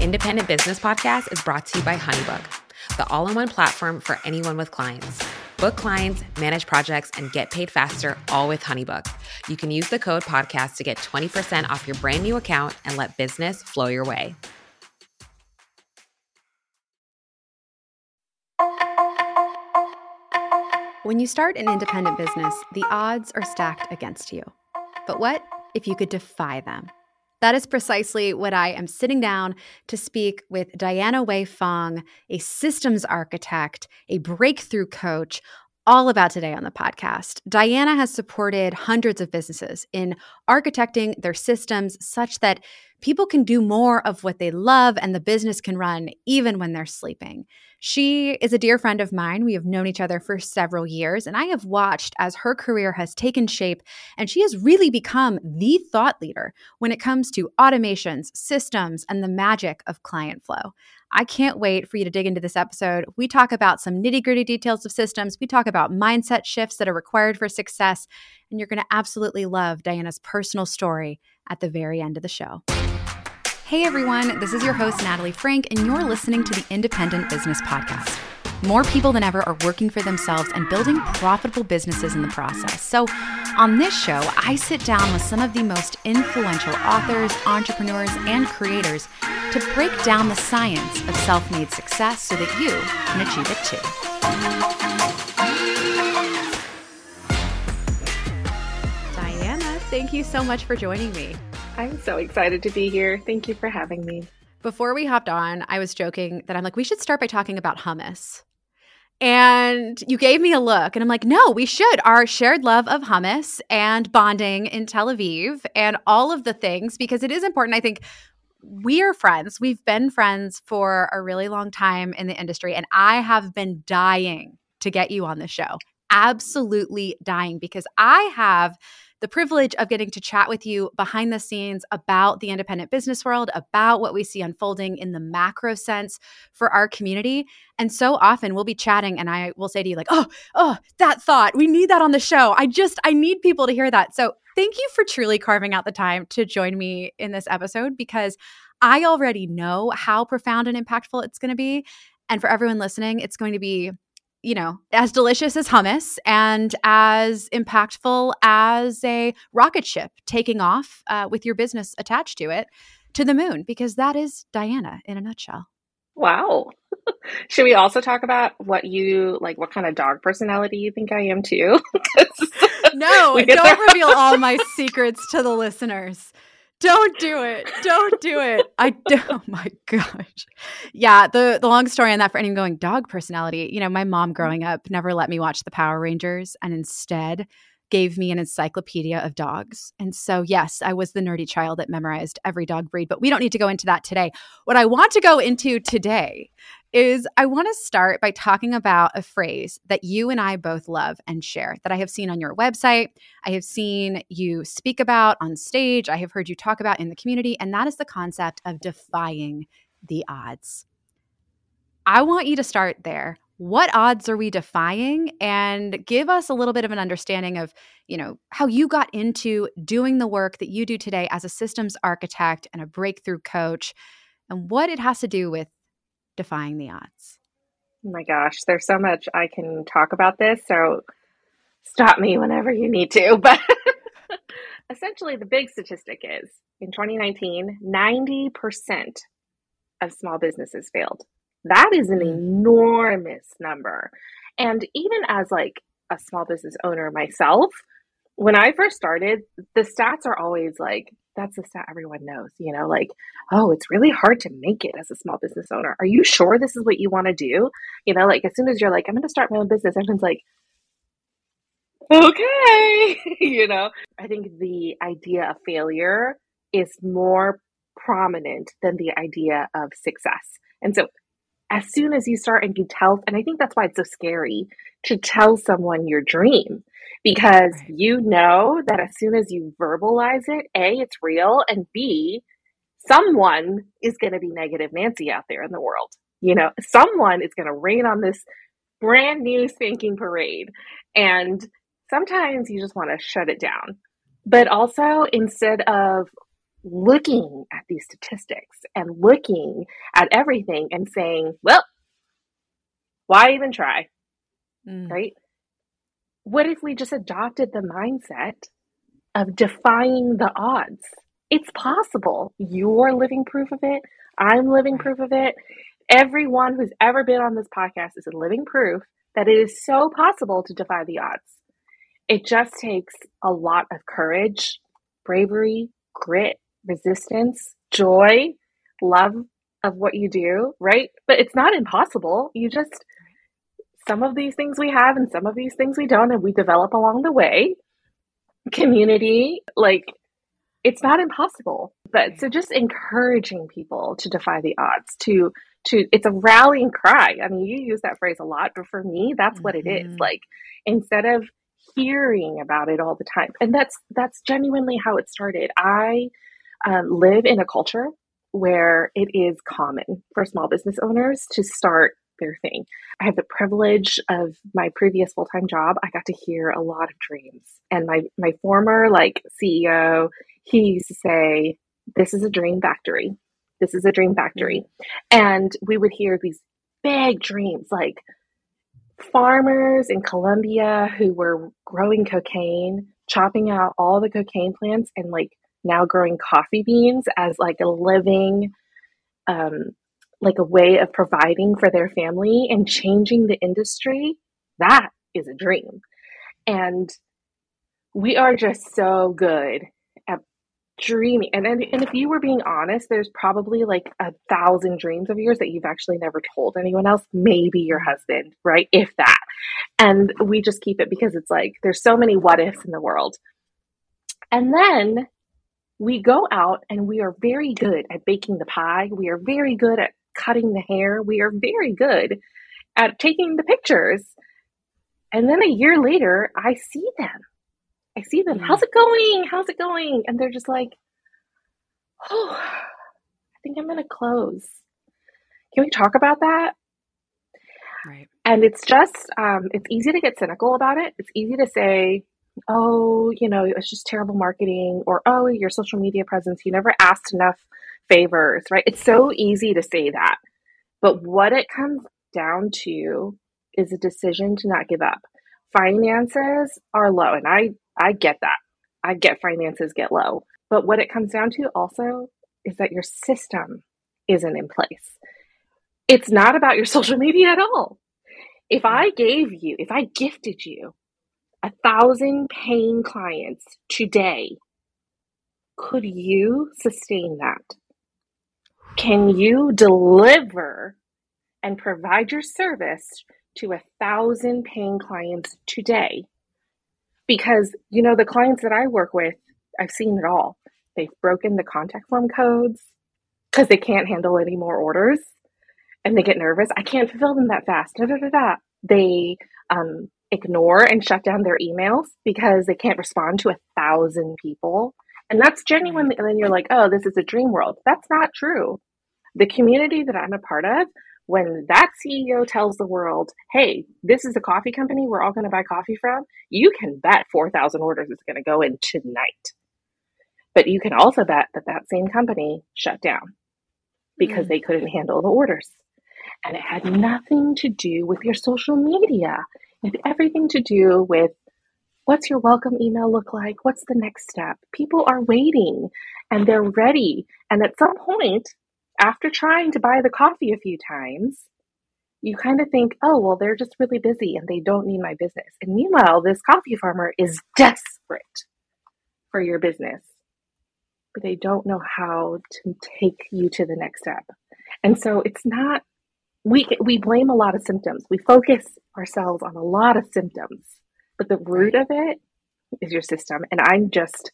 Independent Business Podcast is brought to you by Honeybook, the all in one platform for anyone with clients. Book clients, manage projects, and get paid faster, all with Honeybook. You can use the code podcast to get 20% off your brand new account and let business flow your way. When you start an independent business, the odds are stacked against you. But what if you could defy them? That is precisely what I am sitting down to speak with Diana Wei Fang, a systems architect, a breakthrough coach, all about today on the podcast. Diana has supported hundreds of businesses in architecting their systems such that people can do more of what they love and the business can run even when they're sleeping. She is a dear friend of mine. We have known each other for several years, and I have watched as her career has taken shape, and she has really become the thought leader when it comes to automations, systems, and the magic of client flow. I can't wait for you to dig into this episode. We talk about some nitty gritty details of systems, we talk about mindset shifts that are required for success, and you're going to absolutely love Diana's personal story at the very end of the show. Hey everyone, this is your host, Natalie Franke, and you're listening to the Independent Business Podcast. More people than ever are working for themselves and building profitable businesses in the process. So, on this show, I sit down with some of the most influential authors, entrepreneurs, and creators to break down the science of self made success so that you can achieve it too. Diana, thank you so much for joining me. I'm so excited to be here. Thank you for having me. Before we hopped on, I was joking that I'm like, we should start by talking about hummus. And you gave me a look, and I'm like, no, we should. Our shared love of hummus and bonding in Tel Aviv and all of the things, because it is important. I think we are friends. We've been friends for a really long time in the industry, and I have been dying to get you on the show. Absolutely dying because I have the privilege of getting to chat with you behind the scenes about the independent business world, about what we see unfolding in the macro sense for our community. And so often we'll be chatting and I will say to you, like, oh, oh, that thought, we need that on the show. I just, I need people to hear that. So thank you for truly carving out the time to join me in this episode because I already know how profound and impactful it's going to be. And for everyone listening, it's going to be you know, as delicious as hummus and as impactful as a rocket ship taking off uh, with your business attached to it to the moon, because that is Diana in a nutshell. Wow. Should we also talk about what you like, what kind of dog personality you think I am too? no, don't reveal all my secrets to the listeners don't do it. Don't do it. I do. Oh my gosh. Yeah. The, the long story on that for anyone going dog personality, you know, my mom mm-hmm. growing up never let me watch the Power Rangers and instead gave me an encyclopedia of dogs. And so, yes, I was the nerdy child that memorized every dog breed, but we don't need to go into that today. What I want to go into today is I want to start by talking about a phrase that you and I both love and share that I have seen on your website. I have seen you speak about on stage. I have heard you talk about in the community, and that is the concept of defying the odds. I want you to start there. What odds are we defying and give us a little bit of an understanding of, you know, how you got into doing the work that you do today as a systems architect and a breakthrough coach and what it has to do with defying the odds? Oh my gosh, there's so much I can talk about this. So stop me whenever you need to. But essentially, the big statistic is in 2019, 90% of small businesses failed. That is an mm. enormous number. And even as like a small business owner myself, when I first started, the stats are always like that's the stat everyone knows, you know, like, oh, it's really hard to make it as a small business owner. Are you sure this is what you want to do? You know, like as soon as you're like, I'm going to start my own business, everyone's like, okay, you know, I think the idea of failure is more prominent than the idea of success. And so as soon as you start and you tell, and I think that's why it's so scary to tell someone your dream because right. you know that as soon as you verbalize it, A, it's real, and B, someone is going to be negative Nancy out there in the world. You know, someone is going to rain on this brand new spanking parade. And sometimes you just want to shut it down. But also, instead of looking at these statistics and looking at everything and saying, well, why even try? Mm. Right? What if we just adopted the mindset of defying the odds? It's possible. You're living proof of it. I'm living proof of it. Everyone who's ever been on this podcast is a living proof that it is so possible to defy the odds. It just takes a lot of courage, bravery, grit, resistance, joy, love of what you do, right? But it's not impossible. You just, some of these things we have and some of these things we don't, and we develop along the way. Community, like, it's not impossible. But so just encouraging people to defy the odds, to, to, it's a rallying cry. I mean, you use that phrase a lot, but for me, that's mm-hmm. what it is. Mm-hmm. Like, instead of hearing about it all the time, and that's, that's genuinely how it started. I, um, live in a culture where it is common for small business owners to start their thing. I have the privilege of my previous full-time job. I got to hear a lot of dreams. And my my former like CEO, he used to say, "This is a dream factory. This is a dream factory." And we would hear these big dreams like farmers in Colombia who were growing cocaine, chopping out all the cocaine plants and like now growing coffee beans as like a living um, like a way of providing for their family and changing the industry that is a dream. And we are just so good at dreaming. And, and and if you were being honest there's probably like a thousand dreams of yours that you've actually never told anyone else maybe your husband right if that. And we just keep it because it's like there's so many what ifs in the world. And then we go out and we are very good at baking the pie. We are very good at cutting the hair. We are very good at taking the pictures. And then a year later, I see them. I see them. How's it going? How's it going? And they're just like, oh, I think I'm going to close. Can we talk about that? Right. And it's just, um, it's easy to get cynical about it. It's easy to say, oh, you know, it's just terrible marketing, or oh, your social media presence, you never asked enough favors, right? It's so easy to say that. But what it comes down to is a decision to not give up. Finances are low, and I, I get that. I get finances get low. But what it comes down to also is that your system isn't in place. It's not about your social media at all. If I gave you, if I gifted you a thousand paying clients today, could you sustain that? Can you deliver and provide your service to a thousand paying clients today? Because, you know, the clients that I work with, I've seen it all. They've broken the contact form codes because they can't handle any more orders and they get nervous. I can't fulfill them that fast. Da, da, da, da. They um, ignore and shut down their emails because they can't respond to a thousand people. And that's genuinely, and then you're like, oh, this is a dream world. That's not true. The community that I'm a part of, when that CEO tells the world, hey, this is a coffee company we're all going to buy coffee from, you can bet 4,000 orders is going to go in tonight. But you can also bet that that same company shut down because mm. they couldn't handle the orders. And it had nothing to do with your social media. It had everything to do with what's your welcome email look like? What's the next step? People are waiting and they're ready. And at some point, after trying to buy the coffee a few times, you kind of think, oh, well, they're just really busy and they don't need my business. And meanwhile, this coffee farmer is desperate for your business, but they don't know how to take you to the next step. And so it's not we we blame a lot of symptoms. We focus ourselves on a lot of symptoms, but the root of it is your system. And I'm just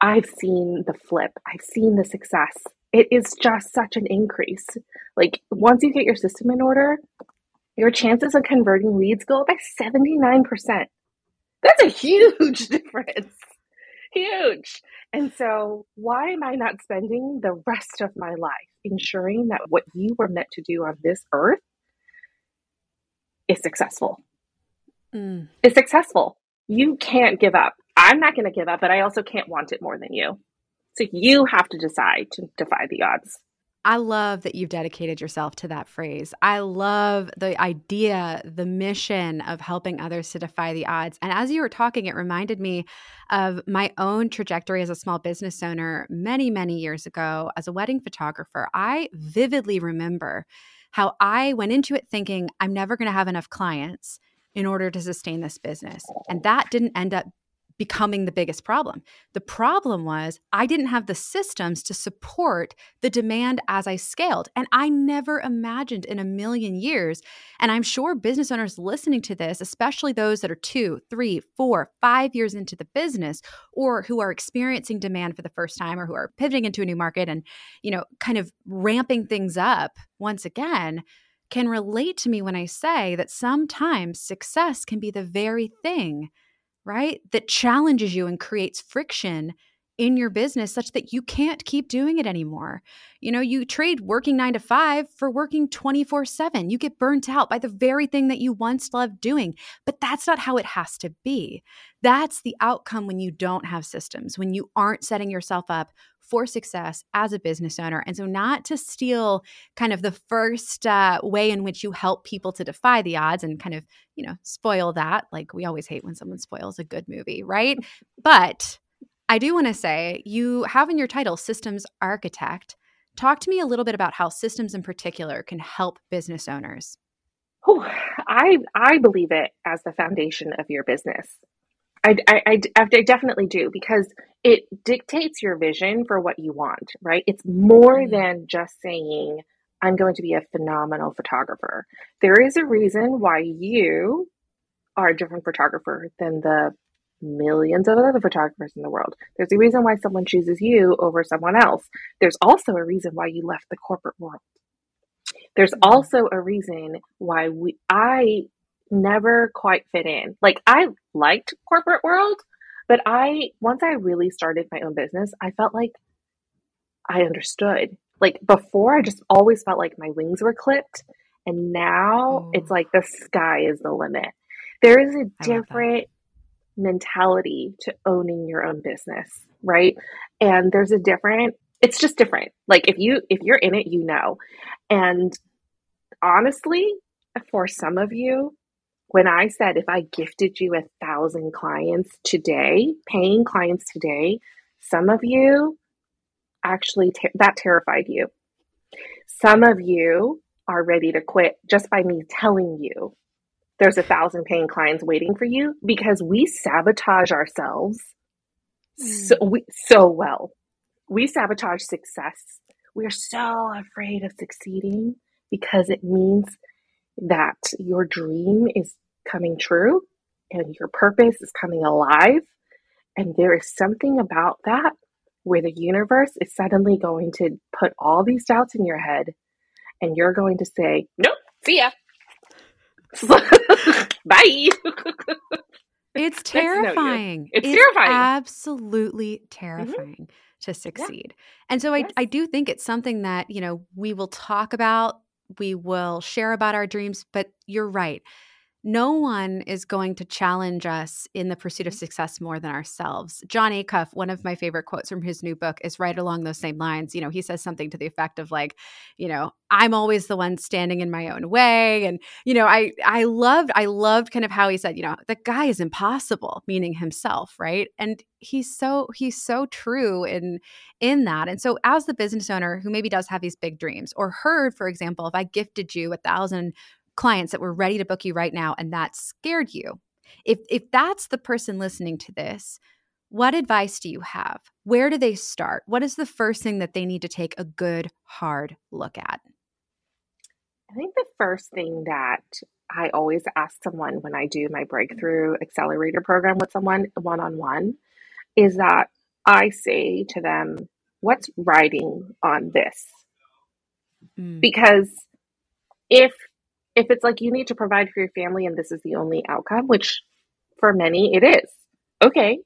I've seen the flip. I've seen the success. It is just such an increase. Like once you get your system in order, your chances of converting leads go up by 79%. That's a huge difference. Huge. And so, why am I not spending the rest of my life ensuring that what you were meant to do on this earth is successful? Mm. Is successful. You can't give up. I'm not going to give up, but I also can't want it more than you. So you have to decide to defy the odds. I love that you've dedicated yourself to that phrase. I love the idea, the mission of helping others to defy the odds. And as you were talking, it reminded me of my own trajectory as a small business owner many, many years ago as a wedding photographer. I vividly remember how I went into it thinking, I'm never going to have enough clients in order to sustain this business. And that didn't end up becoming the biggest problem. The problem was I didn't have the systems to support the demand as I scaled. And I never imagined in a million years. And I'm sure business owners listening to this, especially those that are two, three, four, five years into the business, or who are experiencing demand for the first time or who are pivoting into a new market and, you know, kind of ramping things up once again can relate to me when I say that sometimes success can be the very thing right? That challenges you and creates friction in your business such that you can't keep doing it anymore. You know, you trade working nine to five for working 24 7. You get burnt out by the very thing that you once loved doing. But that's not how it has to be. That's the outcome when you don't have systems, when you aren't setting yourself up for success as a business owner. And so, not to steal kind of the first uh, way in which you help people to defy the odds and kind of, you know, spoil that. Like, we always hate when someone spoils a good movie, right? But I do want to say you have in your title systems architect. Talk to me a little bit about how systems in particular can help business owners. Oh, I I believe it as the foundation of your business. I, I, I, definitely do because it dictates your vision for what you want, right? It's more mm-hmm. than just saying, I'm going to be a phenomenal photographer. There is a reason why you are a different photographer than the millions of other photographers in the world. There's a reason why someone chooses you over someone else. There's also a reason why you left the corporate world. There's mm-hmm. also a reason why we I never quite fit in. Like I liked corporate world, but I once I really started my own business, I felt like I understood. Like before I just always felt like my wings were clipped and now it's like the sky is the limit. There is a different mentality to owning your own business, right? And there's a different it's just different. Like if you if you're in it, you know. And honestly, for some of you, when I said if I gifted you a thousand clients today, paying clients today, some of you actually ter- that terrified you. Some of you are ready to quit just by me telling you there's a thousand paying clients waiting for you because we sabotage ourselves mm. so we, so well. We sabotage success. We're so afraid of succeeding because it means that your dream is coming true and your purpose is coming alive. And there is something about that where the universe is suddenly going to put all these doubts in your head and you're going to say, Nope, see ya. Bye. It's terrifying. It's, it's, terrifying. Absolutely mm-hmm. terrifying mm-hmm. to succeed. Yeah. And so I, yes. I do think it's something that, you know, we will talk about, we will share about our dreams, but you're right no one is going to challenge us in the pursuit of mm-hmm. success more than ourselves. Jon Acuff, one of my favorite quotes from his new book, is right along those same lines. You know, he says something to the effect of like, you know, I'm always the one standing in my own way. And, you know, I I loved, I loved kind of how he said, you know, the guy is impossible, meaning himself, right? And he's so he's so true in in that. And so as the business owner who maybe does have these big dreams, or heard, for example, if I gifted you a thousand clients that were ready to book you right now and that scared you. If if that's the person listening to this, what advice do you have? Where do they start? What is the first thing that they need to take a good hard look at? I think the first thing that I always ask someone when I do my breakthrough accelerator program with someone one on one is that I say to them, What's riding on this? Mm. Because if if it's like you need to provide for your family and this is the only outcome, which for many it is, okay,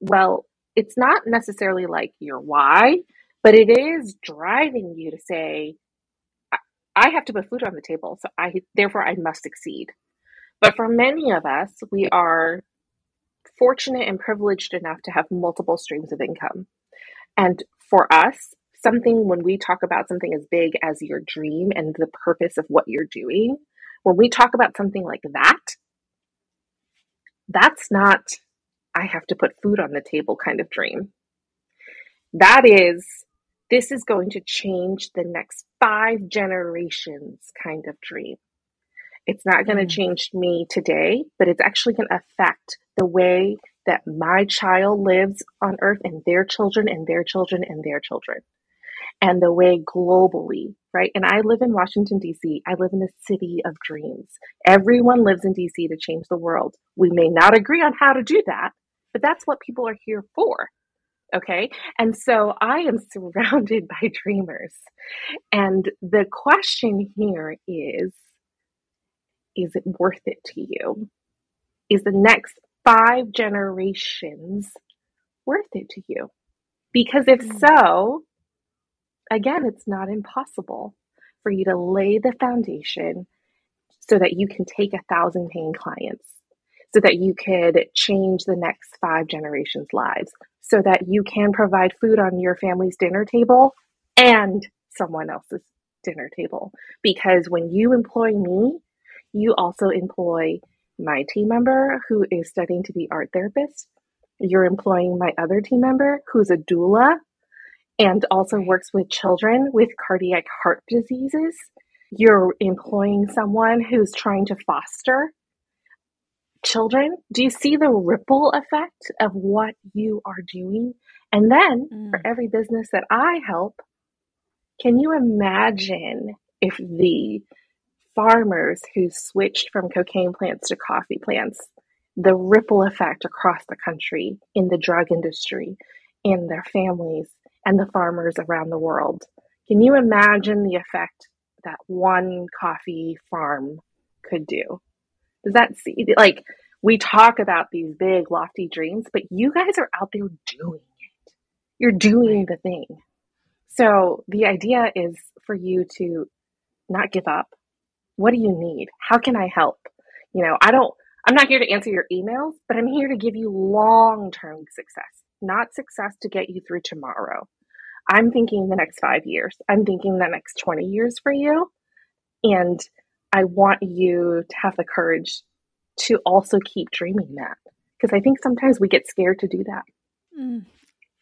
well, it's not necessarily like your why, but it is driving you to say, I have to put food on the table, so I therefore I must succeed. But for many of us, we are fortunate and privileged enough to have multiple streams of income. And for us, something when we talk about something as big as your dream and the purpose of what you're doing, when we talk about something like that, that's not, I have to put food on the table kind of dream. That is, this is going to change the next five generations kind of dream. It's not going to mm. change me today, but it's actually going to affect the way that my child lives on earth and their children and their children and their children. And the way globally, right? And I live in Washington, D.C. I live in a city of dreams. Everyone lives in D.C. to change the world. We may not agree on how to do that, but that's what people are here for. Okay. And so I am surrounded by dreamers. And the question here is is it worth it to you? Is the next five generations worth it to you? Because if mm. so, again, it's not impossible for you to lay the foundation so that you can take a thousand paying clients, so that you could change the next five generations' lives, so that you can provide food on your family's dinner table and someone else's dinner table. Because when you employ me, you also employ my team member who is studying to be art therapist. You're employing my other team member who's a doula and also works with children with cardiac heart diseases. You're employing someone who's trying to foster children. Do you see the ripple effect of what you are doing? And then mm. for every business that I help, can you imagine if the farmers who switched from cocaine plants to coffee plants, the ripple effect across the country in the drug industry, in their families, and the farmers around the world. Can you imagine the effect that one coffee farm could do? Does that see like we talk about these big lofty dreams, but you guys are out there doing it. You're doing the thing. So the idea is for you to not give up. What do you need? How can I help? You know, I don't I'm not here to answer your emails, but I'm here to give you long-term success, not success to get you through tomorrow. I'm thinking the next 5 years. I'm thinking the next 20 years for you. And I want you to have the courage to also keep dreaming that because I think sometimes we get scared to do that. Mm,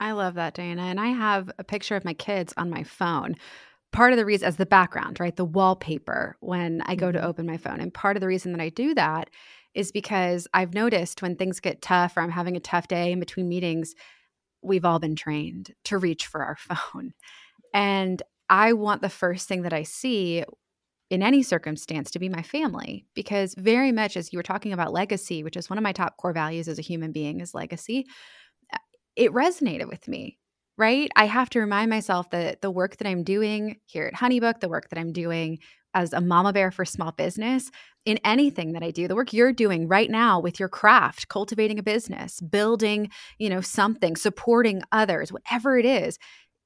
I love that, Diana. And I have a picture of my kids on my phone. Part of the reason, as the background, right? The wallpaper when I go to mm-hmm. open my phone. And part of the reason that I do that is because I've noticed when things get tough or I'm having a tough day in between meetings, we've all been trained to reach for our phone. And I want the first thing that I see in any circumstance to be my family because very much as you were talking about legacy which is one of my top core values as a human being is legacy it resonated with me right i have to remind myself that the work that i'm doing here at honeybook the work that i'm doing as a mama bear for small business in anything that i do the work you're doing right now with your craft cultivating a business building you know something supporting others whatever it is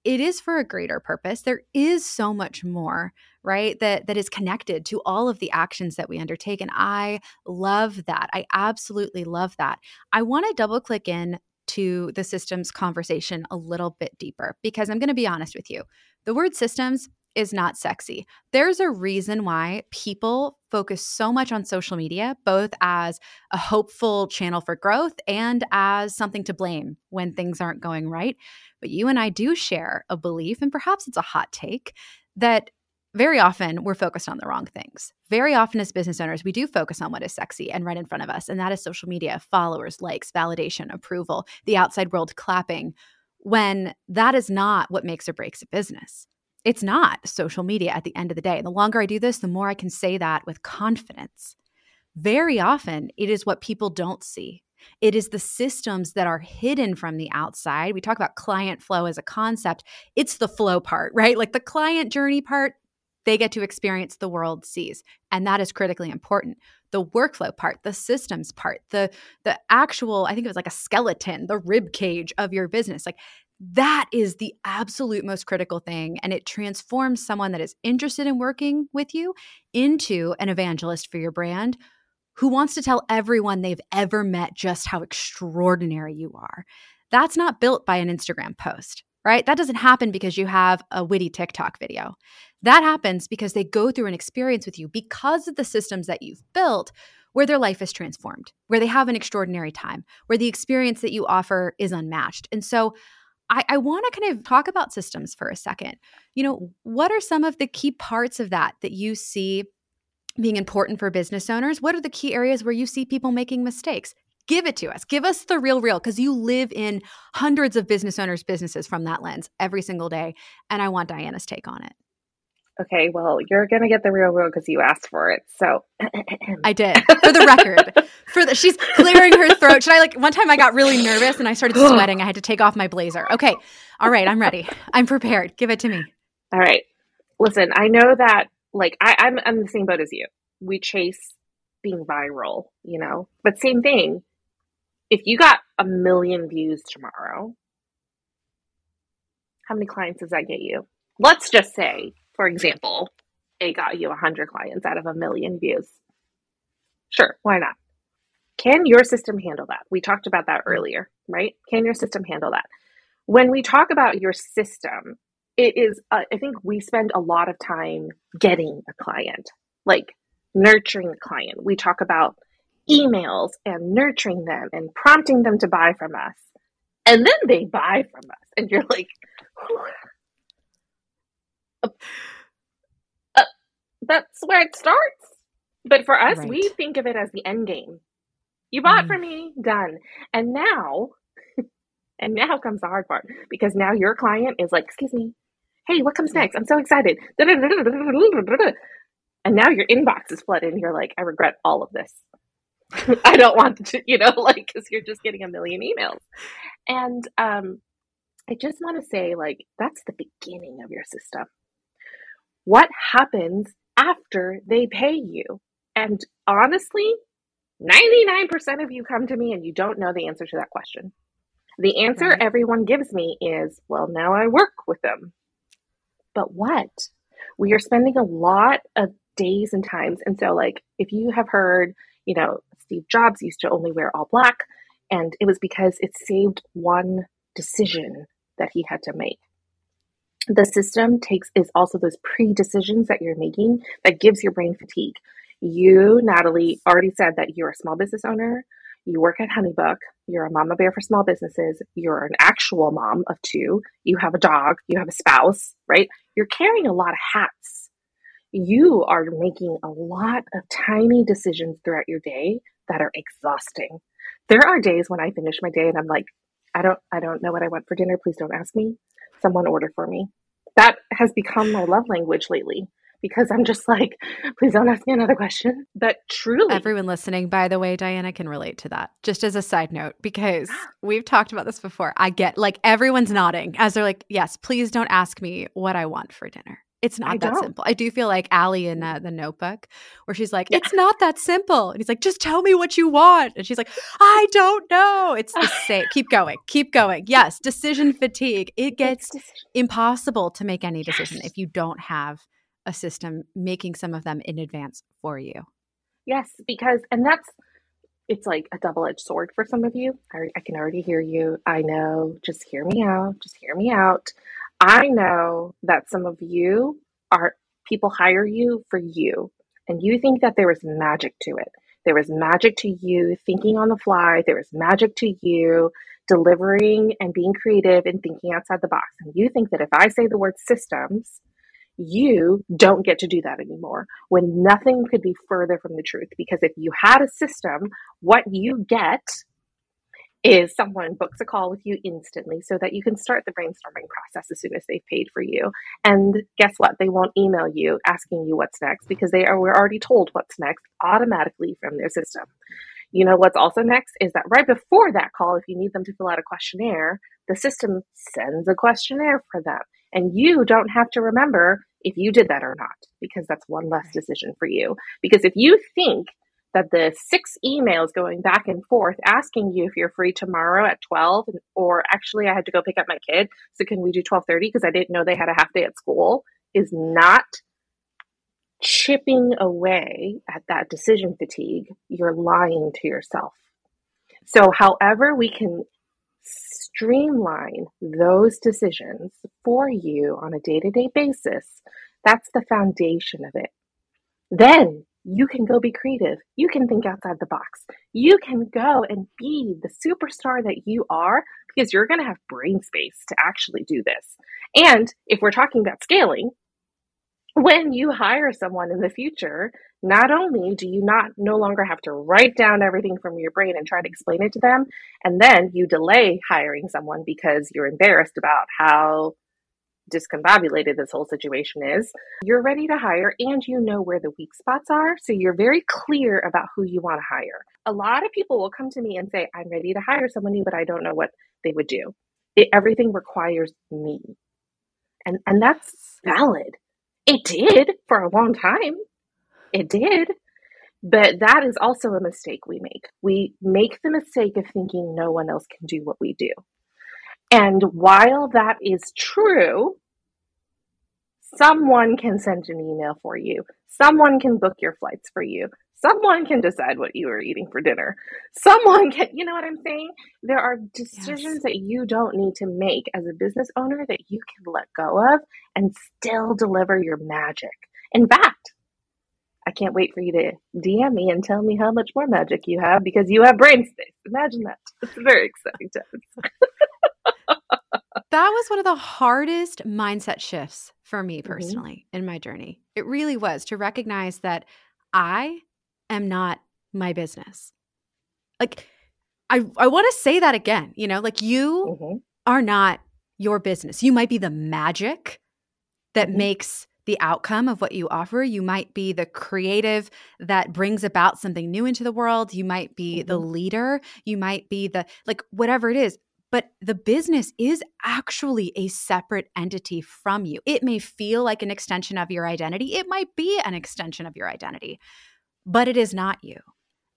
it is for a greater purpose. There is so much more right that that is connected to all of the actions that we undertake and i love that. I absolutely love that. I want to double click in to the systems conversation a little bit deeper because i'm going to be honest with you the word systems is not sexy. There's a reason why people focus so much on social media, both as a hopeful channel for growth and as something to blame when things aren't going right. But you and I do share a belief, and perhaps it's a hot take, that very often we're focused on the wrong things. Very often, as business owners, we do focus on what is sexy and right in front of us, and that is social media, followers, likes, validation, approval, the outside world clapping, when that is not what makes or breaks a business. It's not social media at the end of the day. The longer I do this, the more I can say that with confidence. Very often, it is what people don't see. It is the systems that are hidden from the outside. We talk about client flow as a concept. It's the flow part, right? Like the client journey part, they get to experience the world sees. And that is critically important. The workflow part, the systems part, the the actual, I think it was like a skeleton, the rib cage of your business. Like that is the absolute most critical thing. And it transforms someone that is interested in working with you into an evangelist for your brand who wants to tell everyone they've ever met just how extraordinary you are. That's not built by an Instagram post, right? That doesn't happen because you have a witty TikTok video. That happens because they go through an experience with you because of the systems that you've built where their life is transformed, where they have an extraordinary time, where the experience that you offer is unmatched. And so I, I want to kind of talk about systems for a second. You know, what are some of the key parts of that that you see being important for business owners? What are the key areas where you see people making mistakes? Give it to us. Give us the real, real, because you live in hundreds of business owners' businesses from that lens every single day. And I want Diana's take on it. Okay, well, you're gonna get the real real because you asked for it. So I did. For the record, for the she's clearing her throat. Should I like one time I got really nervous and I started sweating. I had to take off my blazer. Okay, all right, I'm ready. I'm prepared. Give it to me. All right. Listen, I know that like I, I'm I'm the same boat as you. We chase being viral, you know, but same thing. If you got a million views tomorrow, how many clients does that get you? Let's just say for example, it got you 100 clients out of a million views. Sure, why not? Can your system handle that? We talked about that earlier, right? Can your system handle that? When we talk about your system, it is, uh, I think we spend a lot of time getting a client, like nurturing the client. We talk about emails and nurturing them and prompting them to buy from us. And then they buy from us. And you're like, uh, that's where it starts. But for us, right. we think of it as the end game. You bought mm. from me, done. And now, and now comes the hard part because now your client is like, excuse me, hey, what comes next? I'm so excited. And now your inbox is flooded and you're like, I regret all of this. I don't want to, you know, like, because you're just getting a million emails. And um, I just want to say, like, that's the beginning of your system what happens after they pay you? And honestly, 99% of you come to me and you don't know the answer to that question. The answer right. everyone gives me is, well, now I work with them. But what? We are spending a lot of days and times. And so, like, if you have heard, you know, Steve Jobs used to only wear all black, and it was because it saved one decision that he had to make the system takes is also those pre-decisions that you're making that gives your brain fatigue. You, Natalie, already said that you're a small business owner. You work at Honeybook. You're a mama bear for small businesses. You're an actual mom of two. You have a dog. You have a spouse, right? You're carrying a lot of hats. You are making a lot of tiny decisions throughout your day that are exhausting. There are days when I finish my day and I'm like, I don't I don't know what I want for dinner. Please don't ask me someone order for me. That has become my love language lately because I'm just like, please don't ask me another question. But truly, everyone listening, by the way, Diana can relate to that. Just as a side note, because we've talked about this before. I get like everyone's nodding as they're like, yes, please don't ask me what I want for dinner. It's not I that don't. simple. I do feel like Allie in uh, the Notebook, where she's like, "It's not that simple," and he's like, "Just tell me what you want," and she's like, "I don't know." It's the same. keep going, keep going. Yes, decision fatigue. It gets impossible to make any decision yes. if you don't have a system making some of them in advance for you. Yes, because and that's it's like a double-edged sword for some of you. I, I can already hear you. I know. Just hear me out. Just hear me out. I know that some of you are people hire you for you, and you think that there is magic to it. There is magic to you thinking on the fly. There is magic to you delivering and being creative and thinking outside the box. And you think that if I say the word systems, you don't get to do that anymore when nothing could be further from the truth. Because if you had a system, what you get is someone books a call with you instantly so that you can start the brainstorming process as soon as they've paid for you. And guess what? They won't email you asking you what's next because they are we're already told what's next automatically from their system. You know what's also next is that right before that call, if you need them to fill out a questionnaire, the system sends a questionnaire for them. And you don't have to remember if you did that or not, because that's one less decision for you. Because if you think that the six emails going back and forth asking you if you're free tomorrow at 12 or actually I had to go pick up my kid so can we do 12:30 because I didn't know they had a half day at school is not chipping away at that decision fatigue. You're lying to yourself. So however we can streamline those decisions for you on a day to day basis, that's the foundation of it. Then you can go be creative. You can think outside the box. You can go and be the superstar that you are because you're going to have brain space to actually do this. And if we're talking about scaling, when you hire someone in the future, not only do you not no longer have to write down everything from your brain and try to explain it to them, and then you delay hiring someone because you're embarrassed about how discombobulated this whole situation is, you're ready to hire and you know where the weak spots are. So you're very clear about who you want to hire. A lot of people will come to me and say, I'm ready to hire somebody, but I don't know what they would do. It, everything requires me. And, and that's valid. It did for a long time. It did. But that is also a mistake we make. We make the mistake of thinking no one else can do what we do. And while that is true, someone can send an email for you. Someone can book your flights for you. Someone can decide what you are eating for dinner. Someone can, you know what I'm saying? There are decisions yes. that you don't need to make as a business owner that you can let go of and still deliver your magic. In fact, I can't wait for you to DM me and tell me how much more magic you have because you have brain space. Imagine that. It's very exciting times. that was one of the hardest mindset shifts for me mm-hmm. personally mm-hmm. in my journey. It really was to recognize that I am not my business. Like I I want to say that again, you know, like you mm-hmm. are not your business. You might be the magic that mm-hmm. makes the outcome of what you offer. You might be the creative that brings about something new into the world. You might be the mm-hmm. leader. You might be the, like, whatever it is but the business is actually a separate entity from you. It may feel like an extension of your identity, it might be an extension of your identity, but it is not you.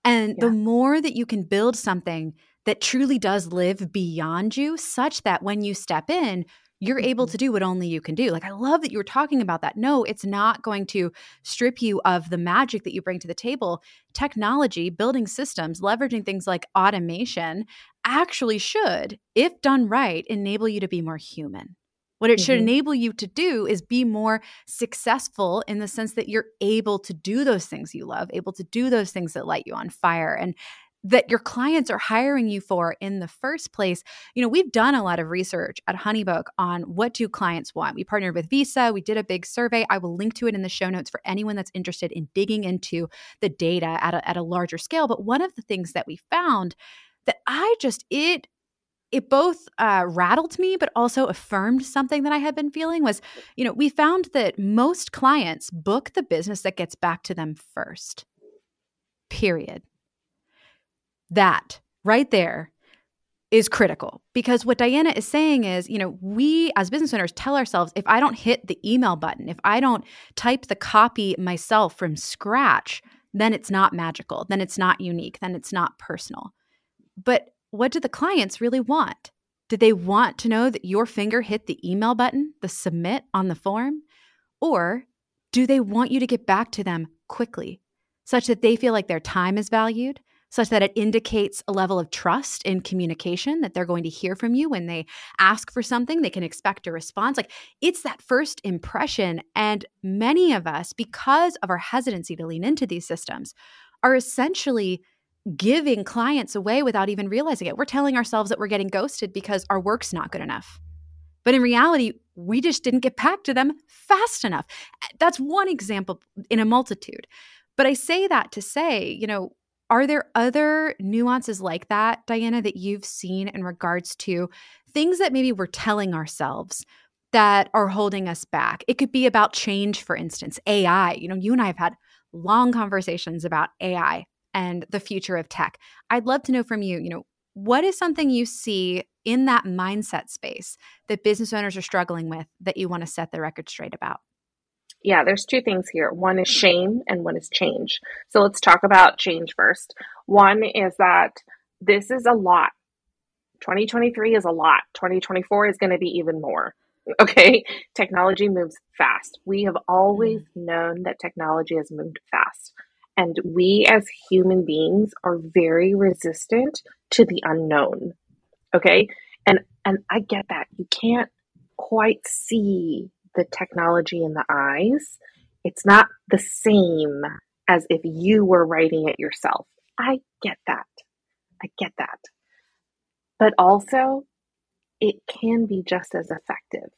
And yeah. the more that you can build something that truly does live beyond you, such that when you step in, you're able mm-hmm. to do what only you can do. Like, I love that you were talking about that. No, it's not going to strip you of the magic that you bring to the table. Technology, building systems, leveraging things like automation actually should, if done right, enable you to be more human. What it mm-hmm. should enable you to do is be more successful in the sense that you're able to do those things you love, able to do those things that light you on fire. And that your clients are hiring you for in the first place. You know, we've done a lot of research at Honeybook on what do clients want. We partnered with Visa, we did a big survey. I will link to it in the show notes for anyone that's interested in digging into the data at a, at a larger scale. But one of the things that we found that I just, it, it both uh, rattled me, but also affirmed something that I had been feeling was, you know, we found that most clients book the business that gets back to them first, period that right there is critical because what Diana is saying is, you know, we as business owners tell ourselves if I don't hit the email button, if I don't type the copy myself from scratch, then it's not magical, then it's not unique, then it's not personal. But what do the clients really want? Do they want to know that your finger hit the email button, the submit on the form? Or do they want you to get back to them quickly such that they feel like their time is valued, such that it indicates a level of trust in communication that they're going to hear from you when they ask for something, they can expect a response. Like it's that first impression. And many of us, because of our hesitancy to lean into these systems, are essentially giving clients away without even realizing it. We're telling ourselves that we're getting ghosted because our work's not good enough. But in reality, we just didn't get back to them fast enough. That's one example in a multitude. But I say that to say, you know, are there other nuances like that, Diana, that you've seen in regards to things that maybe we're telling ourselves that are holding us back? It could be about change, for instance, AI. You know, you and I have had long conversations about AI and the future of tech. I'd love to know from you, you know, what is something you see in that mindset space that business owners are struggling with that you want to set the record straight about? yeah, there's two things here. One is shame and one is change. So let's talk about change first. One is that this is a lot. 2023 is a lot. 2024 is going to be even more. Okay. Technology moves fast. We have always mm. known that technology has moved fast. And we as human beings are very resistant to the unknown. Okay. And And I get that. You can't quite see the technology in the eyes. It's not the same as if you were writing it yourself. I get that. I get that. But also, it can be just as effective.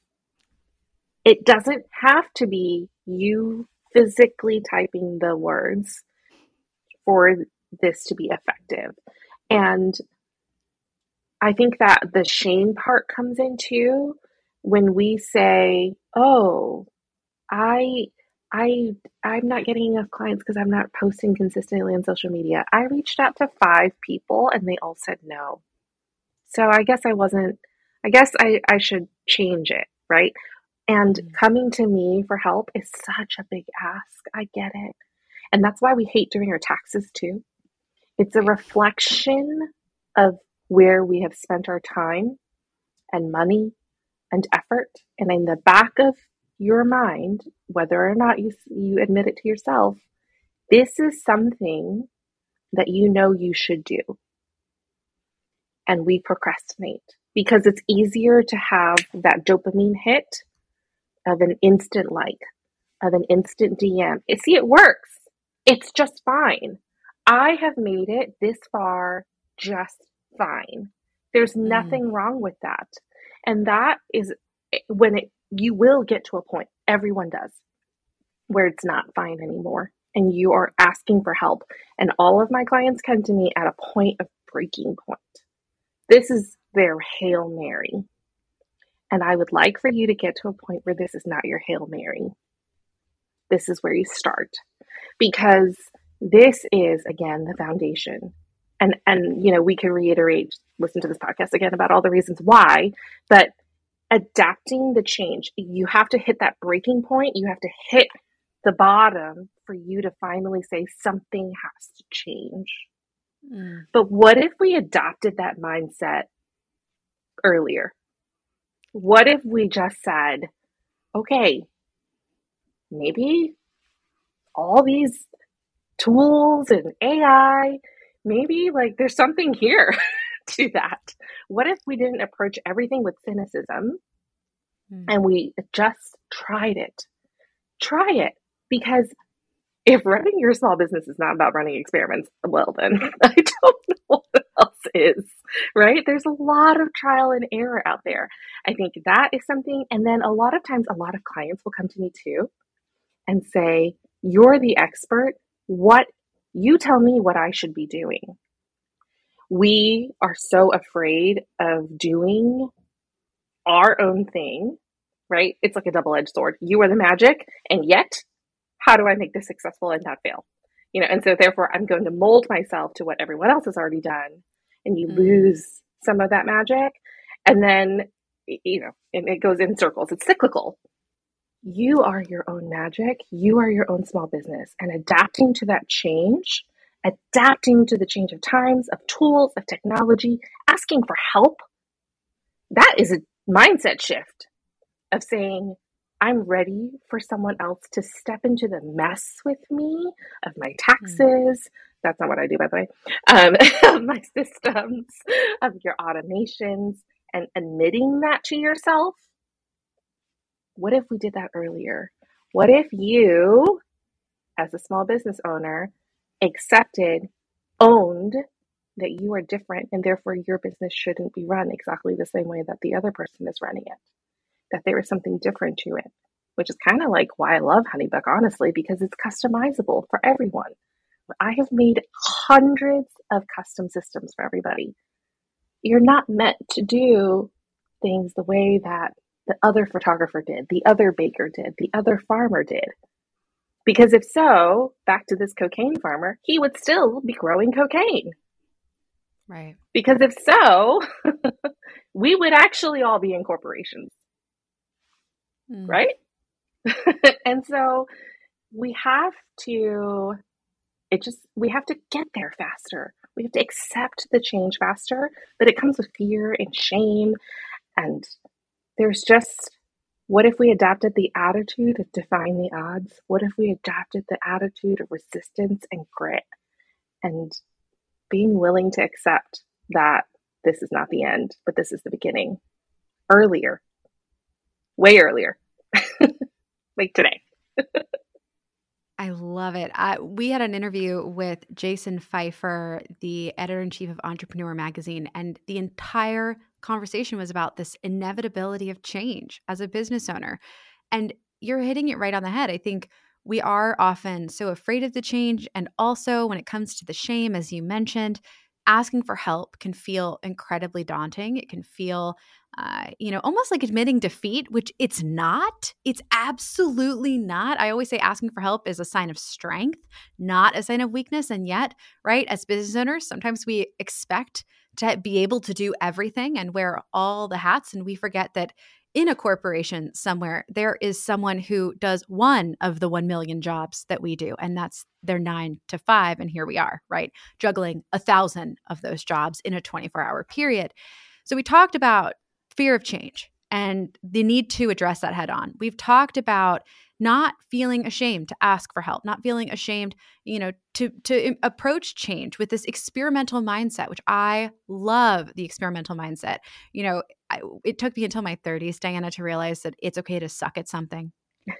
It doesn't have to be you physically typing the words for this to be effective. And I think that the shame part comes into when we say, "Oh, I I I'm not getting enough clients because I'm not posting consistently on social media." I reached out to 5 people and they all said no. So I guess I wasn't I guess I I should change it, right? And mm. coming to me for help is such a big ask. I get it. And that's why we hate doing our taxes too. It's a reflection of where we have spent our time and money and effort. And in the back of your mind, whether or not you, you admit it to yourself, this is something that you know you should do. And we procrastinate because it's easier to have that dopamine hit of an instant like, of an instant DM. See, it works. It's just fine. I have made it this far just fine. There's mm. nothing mm. wrong with that. And that is eh, when it you will get to a point, everyone does, where it's not fine anymore and you are asking for help. And all of my clients come to me at a point of breaking point. This is their Hail Mary. And I would like for you to get to a point where this is not your Hail Mary. This is where you start. Because this is, again, the foundation. And, and you know, we can reiterate, listen to this podcast again about all the reasons why, but adapting the change, you have to hit that breaking point. You have to hit the bottom for you to finally say something has to change. Mm. But what if we adopted that mindset earlier? What if we just said, okay, maybe all these tools and AI, maybe like there's something here to that. What if we didn't approach everything with cynicism mm. and we just tried it? Try it because if running your small business is not about running experiments, well, then I don't know what else is, right? There's a lot of trial and error out there. I think that is something. And then a lot of times, a lot of clients will come to me too and say, You're the expert. What you tell me what I should be doing. We are so afraid of doing our own thing, right? It's like a double edged sword. You are the magic, and yet how do I make this successful and not fail? You know, and so therefore I'm going to mold myself to what everyone else has already done. And you mm. lose some of that magic. And then, you know, and it goes in circles. It's cyclical. You are your own magic. You are your own small business. And adapting to that change, adapting to the change of times, of tools, of technology, asking for help, that is a mindset shift of saying, I'm ready for someone else to step into the mess with me of my taxes. Mm. That's not what I do, by the way. Um, of my systems, of your automations, and admitting that to yourself. What if we did that earlier? What if you, as a small business owner, accepted, owned that you are different and therefore your business shouldn't be run exactly the same way that the other person is running it? that there is something different to it, which is kind of like why I love Honeybook, honestly, because it's customizable for everyone. I have made hundreds of custom systems for everybody. You're not meant to do things the way that the other photographer did, the other baker did, the other farmer did. Because if so, back to this cocaine farmer, he would still be growing cocaine. Right. Because if so, we would actually all be in corporations mm. right? and so we have to, it just, we have to get there faster. We have to accept the change faster, but it comes with fear and shame. And there's just, what if we adapted the attitude of defying the odds? What if we adapted the attitude of resistance and grit and being willing to accept that this is not the end, but this is the beginning? earlier, way earlier, like today. I love it. I, we had an interview with Jason Feifer, the editor in chief of Entrepreneur Magazine, and the entire conversation was about this inevitability of change as a business owner. And you're hitting it right on the head. I think we are often so afraid of the change. And also, when it comes to the shame, as you mentioned, asking for help can feel incredibly daunting. It can feel, uh, you know, almost like admitting defeat, which it's not. It's absolutely not. I always say asking for help is a sign of strength, not a sign of weakness. And yet, right, as business owners, sometimes we expect to be able to do everything and wear all the hats. And we forget that in a corporation somewhere, there is someone who does one of the 1 million jobs that we do, and that's their nine to five. And here we are, right? Juggling a thousand of those jobs in a 24 hour period. So we talked about fear of change and the need to address that head on. We've talked about not feeling ashamed to ask for help, not feeling ashamed, you know, to to approach change with this experimental mindset, which I love the experimental mindset. You know, I, it took me until my 30s, Diana, to realize that it's okay to suck at something.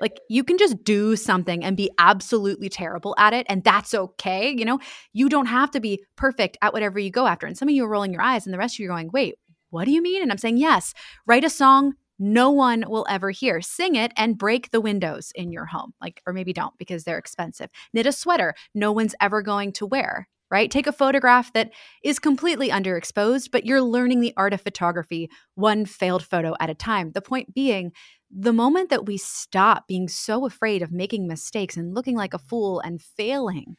Like you can just do something and be absolutely terrible at it, and that's okay. You know, you don't have to be perfect at whatever you go after. And some of you are rolling your eyes, and the rest of you are going, "Wait, what do you mean?" And I'm saying, "Yes, write a song no one will ever hear. Sing it and break the windows in your home. Like, or maybe don't because they're expensive. Knit a sweater no one's ever going to wear, right? Take a photograph that is completely underexposed, but you're learning the art of photography one failed photo at a time. The point being, the moment that we stop being so afraid of making mistakes and looking like a fool and failing,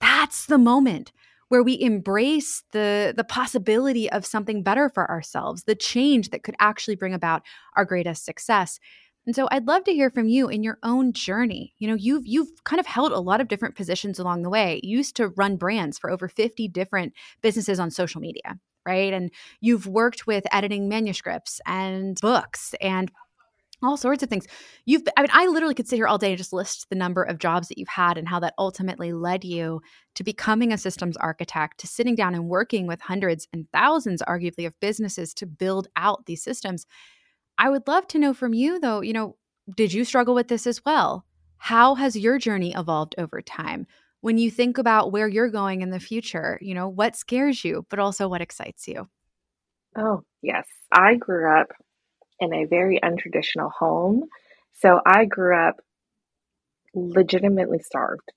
that's the moment where we embrace the the possibility of something better for ourselves, the change that could actually bring about our greatest success. And so I'd love to hear from you in your own journey. You know, you've you've kind of held a lot of different positions along the way. You used to run brands for over 50 different businesses on social media, right? And you've worked with editing manuscripts and books and all sorts of things. You've, I mean, I literally could sit here all day and just list the number of jobs that you've had and how that ultimately led you to becoming a systems architect, to sitting down and working with hundreds and thousands, arguably, of businesses to build out these systems. I would love to know from you, though, you know, did you struggle with this as well? How has your journey evolved over time? When you think about where you're going in the future, you know, what scares you, but also what excites you? Oh, yes. I grew up in a very untraditional home. So I grew up legitimately starved.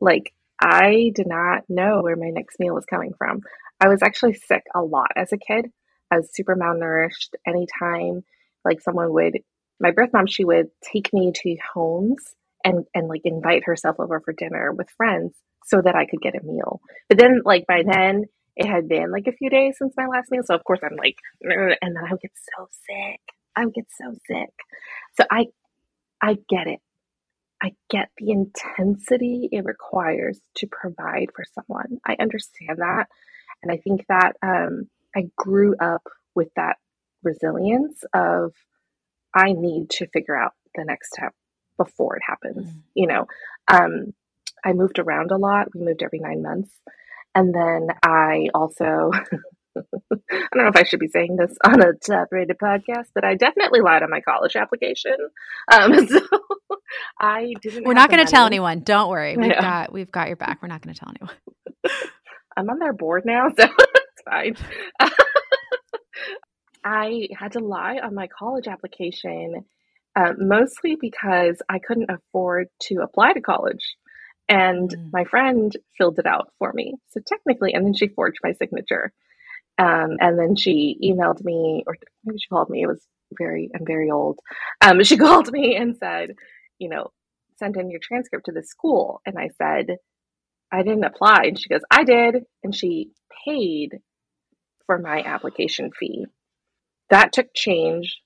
Like, I did not know where my next meal was coming from. I was actually sick a lot as a kid. I was super malnourished. Anytime, like, someone would, my birth mom, she would take me to homes and, and like invite herself over for dinner with friends so that I could get a meal. But then, like, by then, it had been like a few days since my last meal. So of course I'm like, and then I would get so sick. I would get so sick. So I, I get it. I get the intensity it requires to provide for someone. I understand that. And I think that um, I grew up with that resilience of I need to figure out the next step before it happens. Mm. You know, um, I moved around a lot. We moved every nine months. And then I also, I don't know if I should be saying this on a top rated podcast, but I definitely lied on my college application. Um, so I didn't. We're not going to tell anyone. Don't worry. We've got we've got your back. We're not going to tell anyone. I'm on their board now, so it's fine. I had to lie on my college application, uh, mostly because I couldn't afford to apply to college. And mm. my friend filled it out for me. So technically, and then she forged my signature. Um, and then she emailed me, or maybe she called me. It was very, I'm very old. Um, she called me and said, you know, send in your transcript to the school. And I said, I didn't apply. And she goes, I did. And she paid for my application fee. That took change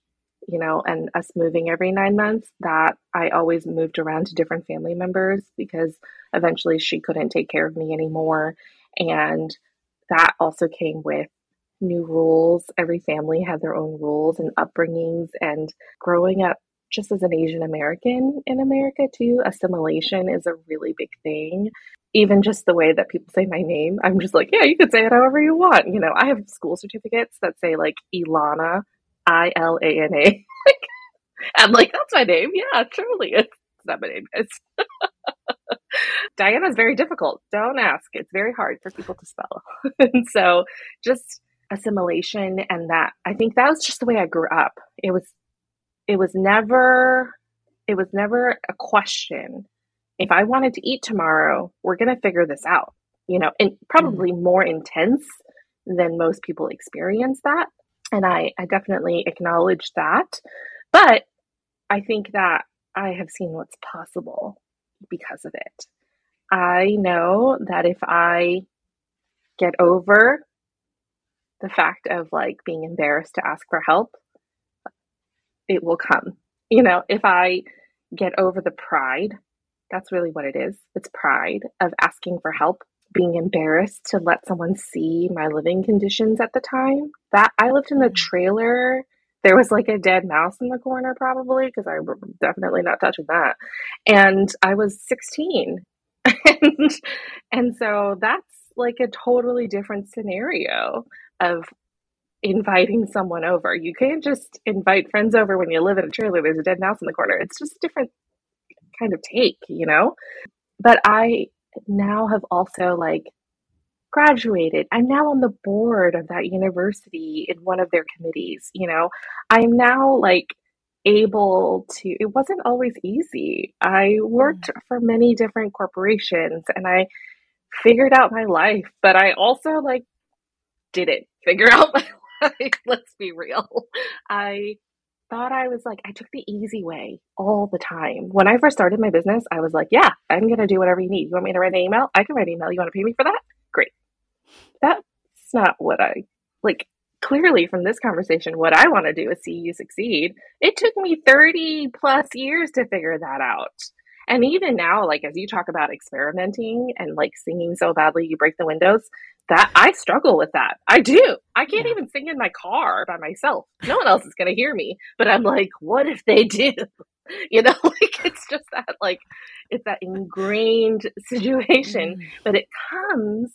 you know, and us moving every nine months, that I always moved around to different family members because eventually she couldn't take care of me anymore. And that also came with new rules. Every family had their own rules and upbringings. And growing up just as an Asian American in America, too, assimilation is a really big thing. Even just the way that people say my name, I'm just like, yeah, you could say it however you want. You know, I have school certificates that say like Ilana I L A N A. I'm like, that's my name. Yeah, truly. It's not my name, guys. Diana is very difficult. Don't ask. It's very hard for people to spell. and so just assimilation and that I think that was just the way I grew up. It was it was never it was never a question. If I wanted to eat tomorrow, we're going to figure this out. You know, and probably mm-hmm. more intense than most people experience that. And I, I definitely acknowledge that. But I think that I have seen what's possible because of it. I know that if I get over the fact of like being embarrassed to ask for help, it will come. You know, if I get over the pride, that's really what it is. It's pride of asking for help, being embarrassed to let someone see my living conditions at the time. That I lived in a mm-hmm. trailer. There was like a dead mouse in the corner, probably, because I was definitely not touching that. And I was 16. and, and so that's like a totally different scenario of inviting someone over. You can't just invite friends over when you live in a trailer. There's a dead mouse in the corner. It's just a different kind of take, you know? But I now have also like graduated. I'm now on the board of that university in one of their committees, you know? I'm now like able to it wasn't always easy. I worked mm. for many different corporations and I figured out my life, but I also like didn't figure out my life. Let's be real. I thought I was like, I took the easy way all the time. When I first started my business, I was like, yeah, I'm going to do whatever you need. You want me to write an email? I can write an email. You want to pay me for that? Great. That's not what I like. Clearly, from this conversation, what I want to do is see you succeed. It took me 30 plus years to figure that out. And even now, like as you talk about experimenting and like singing so badly you break the windows, that I struggle with that. I do. I can't yeah. even sing in my car by myself. No one else is going to hear me. But I'm like, what if they do? You know, like it's just that like it's that ingrained situation. Mm. But it comes.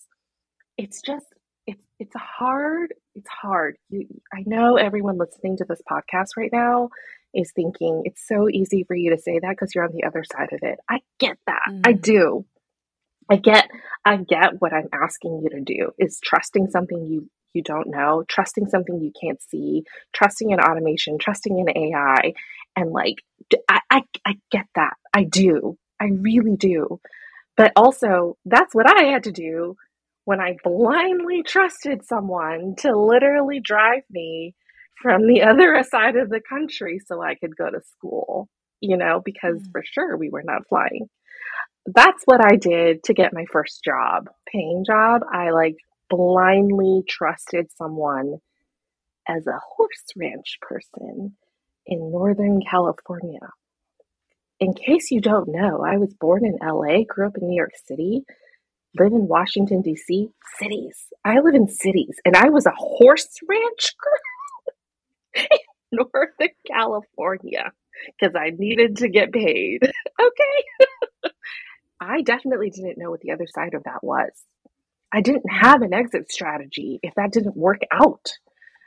It's just it's it's hard. It's hard. You, I know everyone listening to this podcast right now is thinking it's so easy for you to say that because you're on the other side of it. I get that. Mm. I do. I get I get what I'm asking you to do is trusting something you you don't know, trusting something you can't see, trusting in automation, trusting in AI and like I I, I get that. I do. I really do. But also that's what I had to do when I blindly trusted someone to literally drive me from the other side of the country so I could go to school, you know, because mm. for sure we were not flying that's what I did to get my first job, paying job. I like blindly trusted someone as a horse ranch person in Northern California. In case you don't know, I was born in LA, grew up in New York City, live in Washington, D.C., cities. I live in cities, and I was a horse ranch girl Northern California because I needed to get paid. okay. I definitely didn't know what the other side of that was. I didn't have an exit strategy if that didn't work out.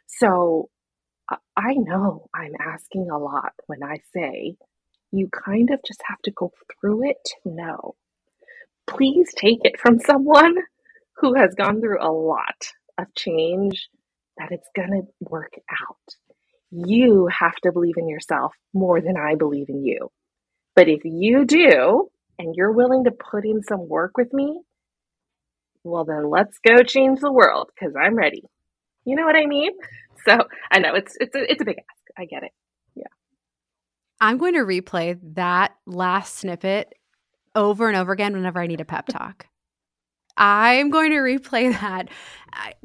So I know I'm asking a lot when I say you kind of just have to go through it to know. Please take it from someone who has gone through a lot of change that it's going to work out. You have to believe in yourself more than I believe in you. But if you do, and you're willing to put in some work with me, well, then let's go change the world because I'm ready. You know what I mean? So I know it's it's a, it's a big ask. I get it. Yeah. I'm going to replay that last snippet over and over again whenever I need a pep talk. I'm going to replay that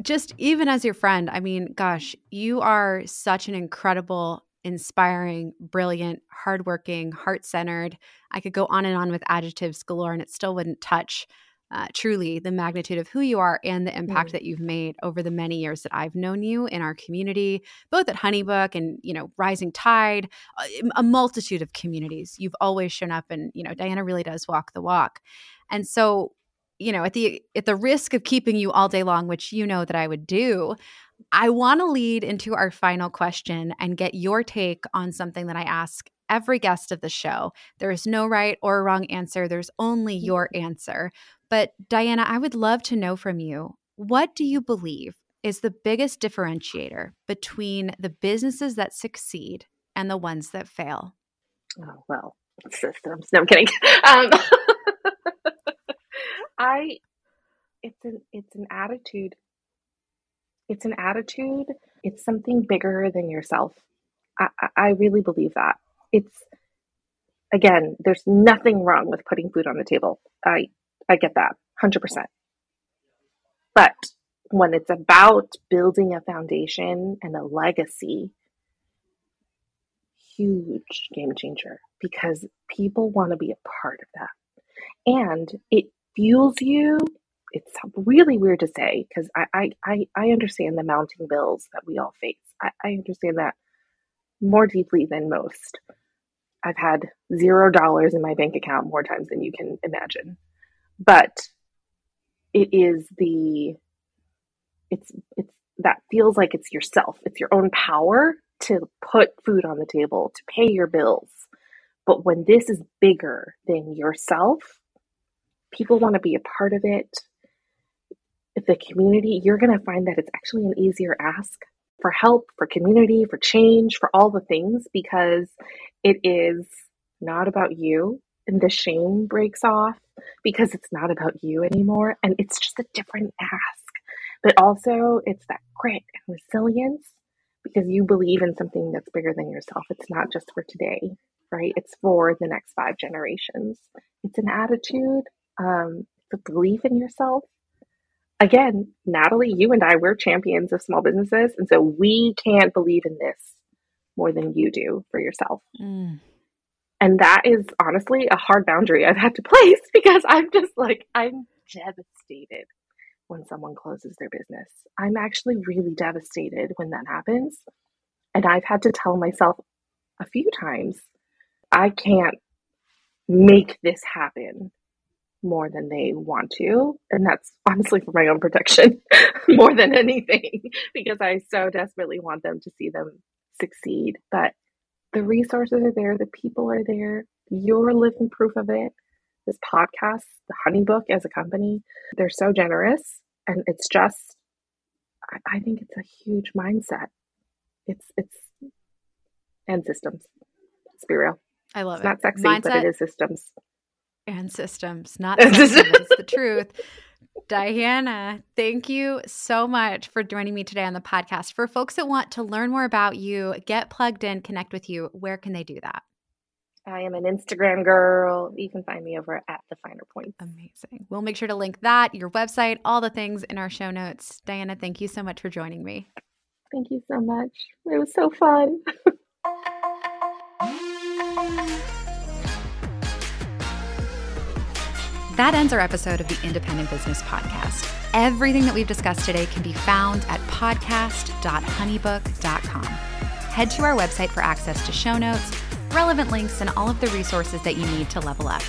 just even as your friend. I mean, gosh, you are such an incredible inspiring, brilliant, hardworking, heart centered. I could go on and on with adjectives galore, and it still wouldn't touch uh, truly the magnitude of who you are and the impact mm. that you've made over the many years that I've known you in our community, both at Honeybook and you know Rising Tide, uh, a multitude of communities. You've always shown up, and you know Diana really does walk the walk. And so, you know, at the at the risk of keeping you all day long, which you know that I would do, I want to lead into our final question and get your take on something that I ask every guest of the show. There is no right or wrong answer, there's only your answer. But Diana, I would love to know from you what do you believe is the biggest differentiator between the businesses that succeed and the ones that fail? Oh, well, systems. No, I'm kidding. Um, I, it's an, it's an attitude. It's an attitude. It's something bigger than yourself. I, I really believe that. It's, again, there's nothing wrong with putting food on the table. I, I get that 100%. But when it's about building a foundation and a legacy, huge game changer because people want to be a part of that. And it fuels you. It's really weird to say because I, I, I understand the mounting bills that we all face. I, I understand that more deeply than most. I've had zero dollars in my bank account more times than you can imagine. But it is the it's it's that feels like it's yourself. It's your own power to put food on the table, to pay your bills. But when this is bigger than yourself, people want to be a part of it. The community, you're going to find that it's actually an easier ask for help, for community, for change, for all the things because it is not about you and the shame breaks off because it's not about you anymore and it's just a different ask. But also, it's that grit and resilience because you believe in something that's bigger than yourself. It's not just for today, right? It's for the next five generations. It's an attitude, um, the belief in yourself. Again, Natalie, you and I, we're champions of small businesses. And so we can't believe in this more than you do for yourself. Mm. And that is honestly a hard boundary I've had to place because I'm just like, I'm devastated when someone closes their business. I'm actually really devastated when that happens. And I've had to tell myself a few times, I can't make this happen more than they want to. And that's honestly for my own protection more than anything, because I so desperately want them to see them succeed. But the resources are there, the people are there, you're living proof of it this podcast, the Honeybook as a company, they're so generous. And it's just, I, I think it's a huge mindset. It's, it's, and systems. Let's be real. I love it's it. Not sexy, mindset but it is systems. And systems, not it's the truth. Diana, thank you so much for joining me today on the podcast. For folks that want to learn more about you, get plugged in, connect with you, where can they do that? I am an Instagram girl. You can find me over at the finer point. Amazing. We'll make sure to link that, your website, all the things in our show notes. Diana, thank you so much for joining me. Thank you so much. It was so fun. that ends our episode of the Independent Business Podcast. Everything that we've discussed today can be found at podcast.honeybook.com. Head to our website for access to show notes relevant links, and all of the resources that you need to level up.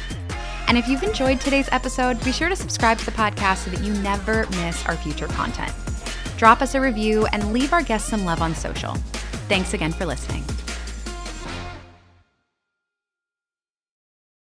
And if you've enjoyed today's episode, be sure to subscribe to the podcast so that you never miss our future content. Drop us a review and leave our guests some love on social. Thanks again for listening.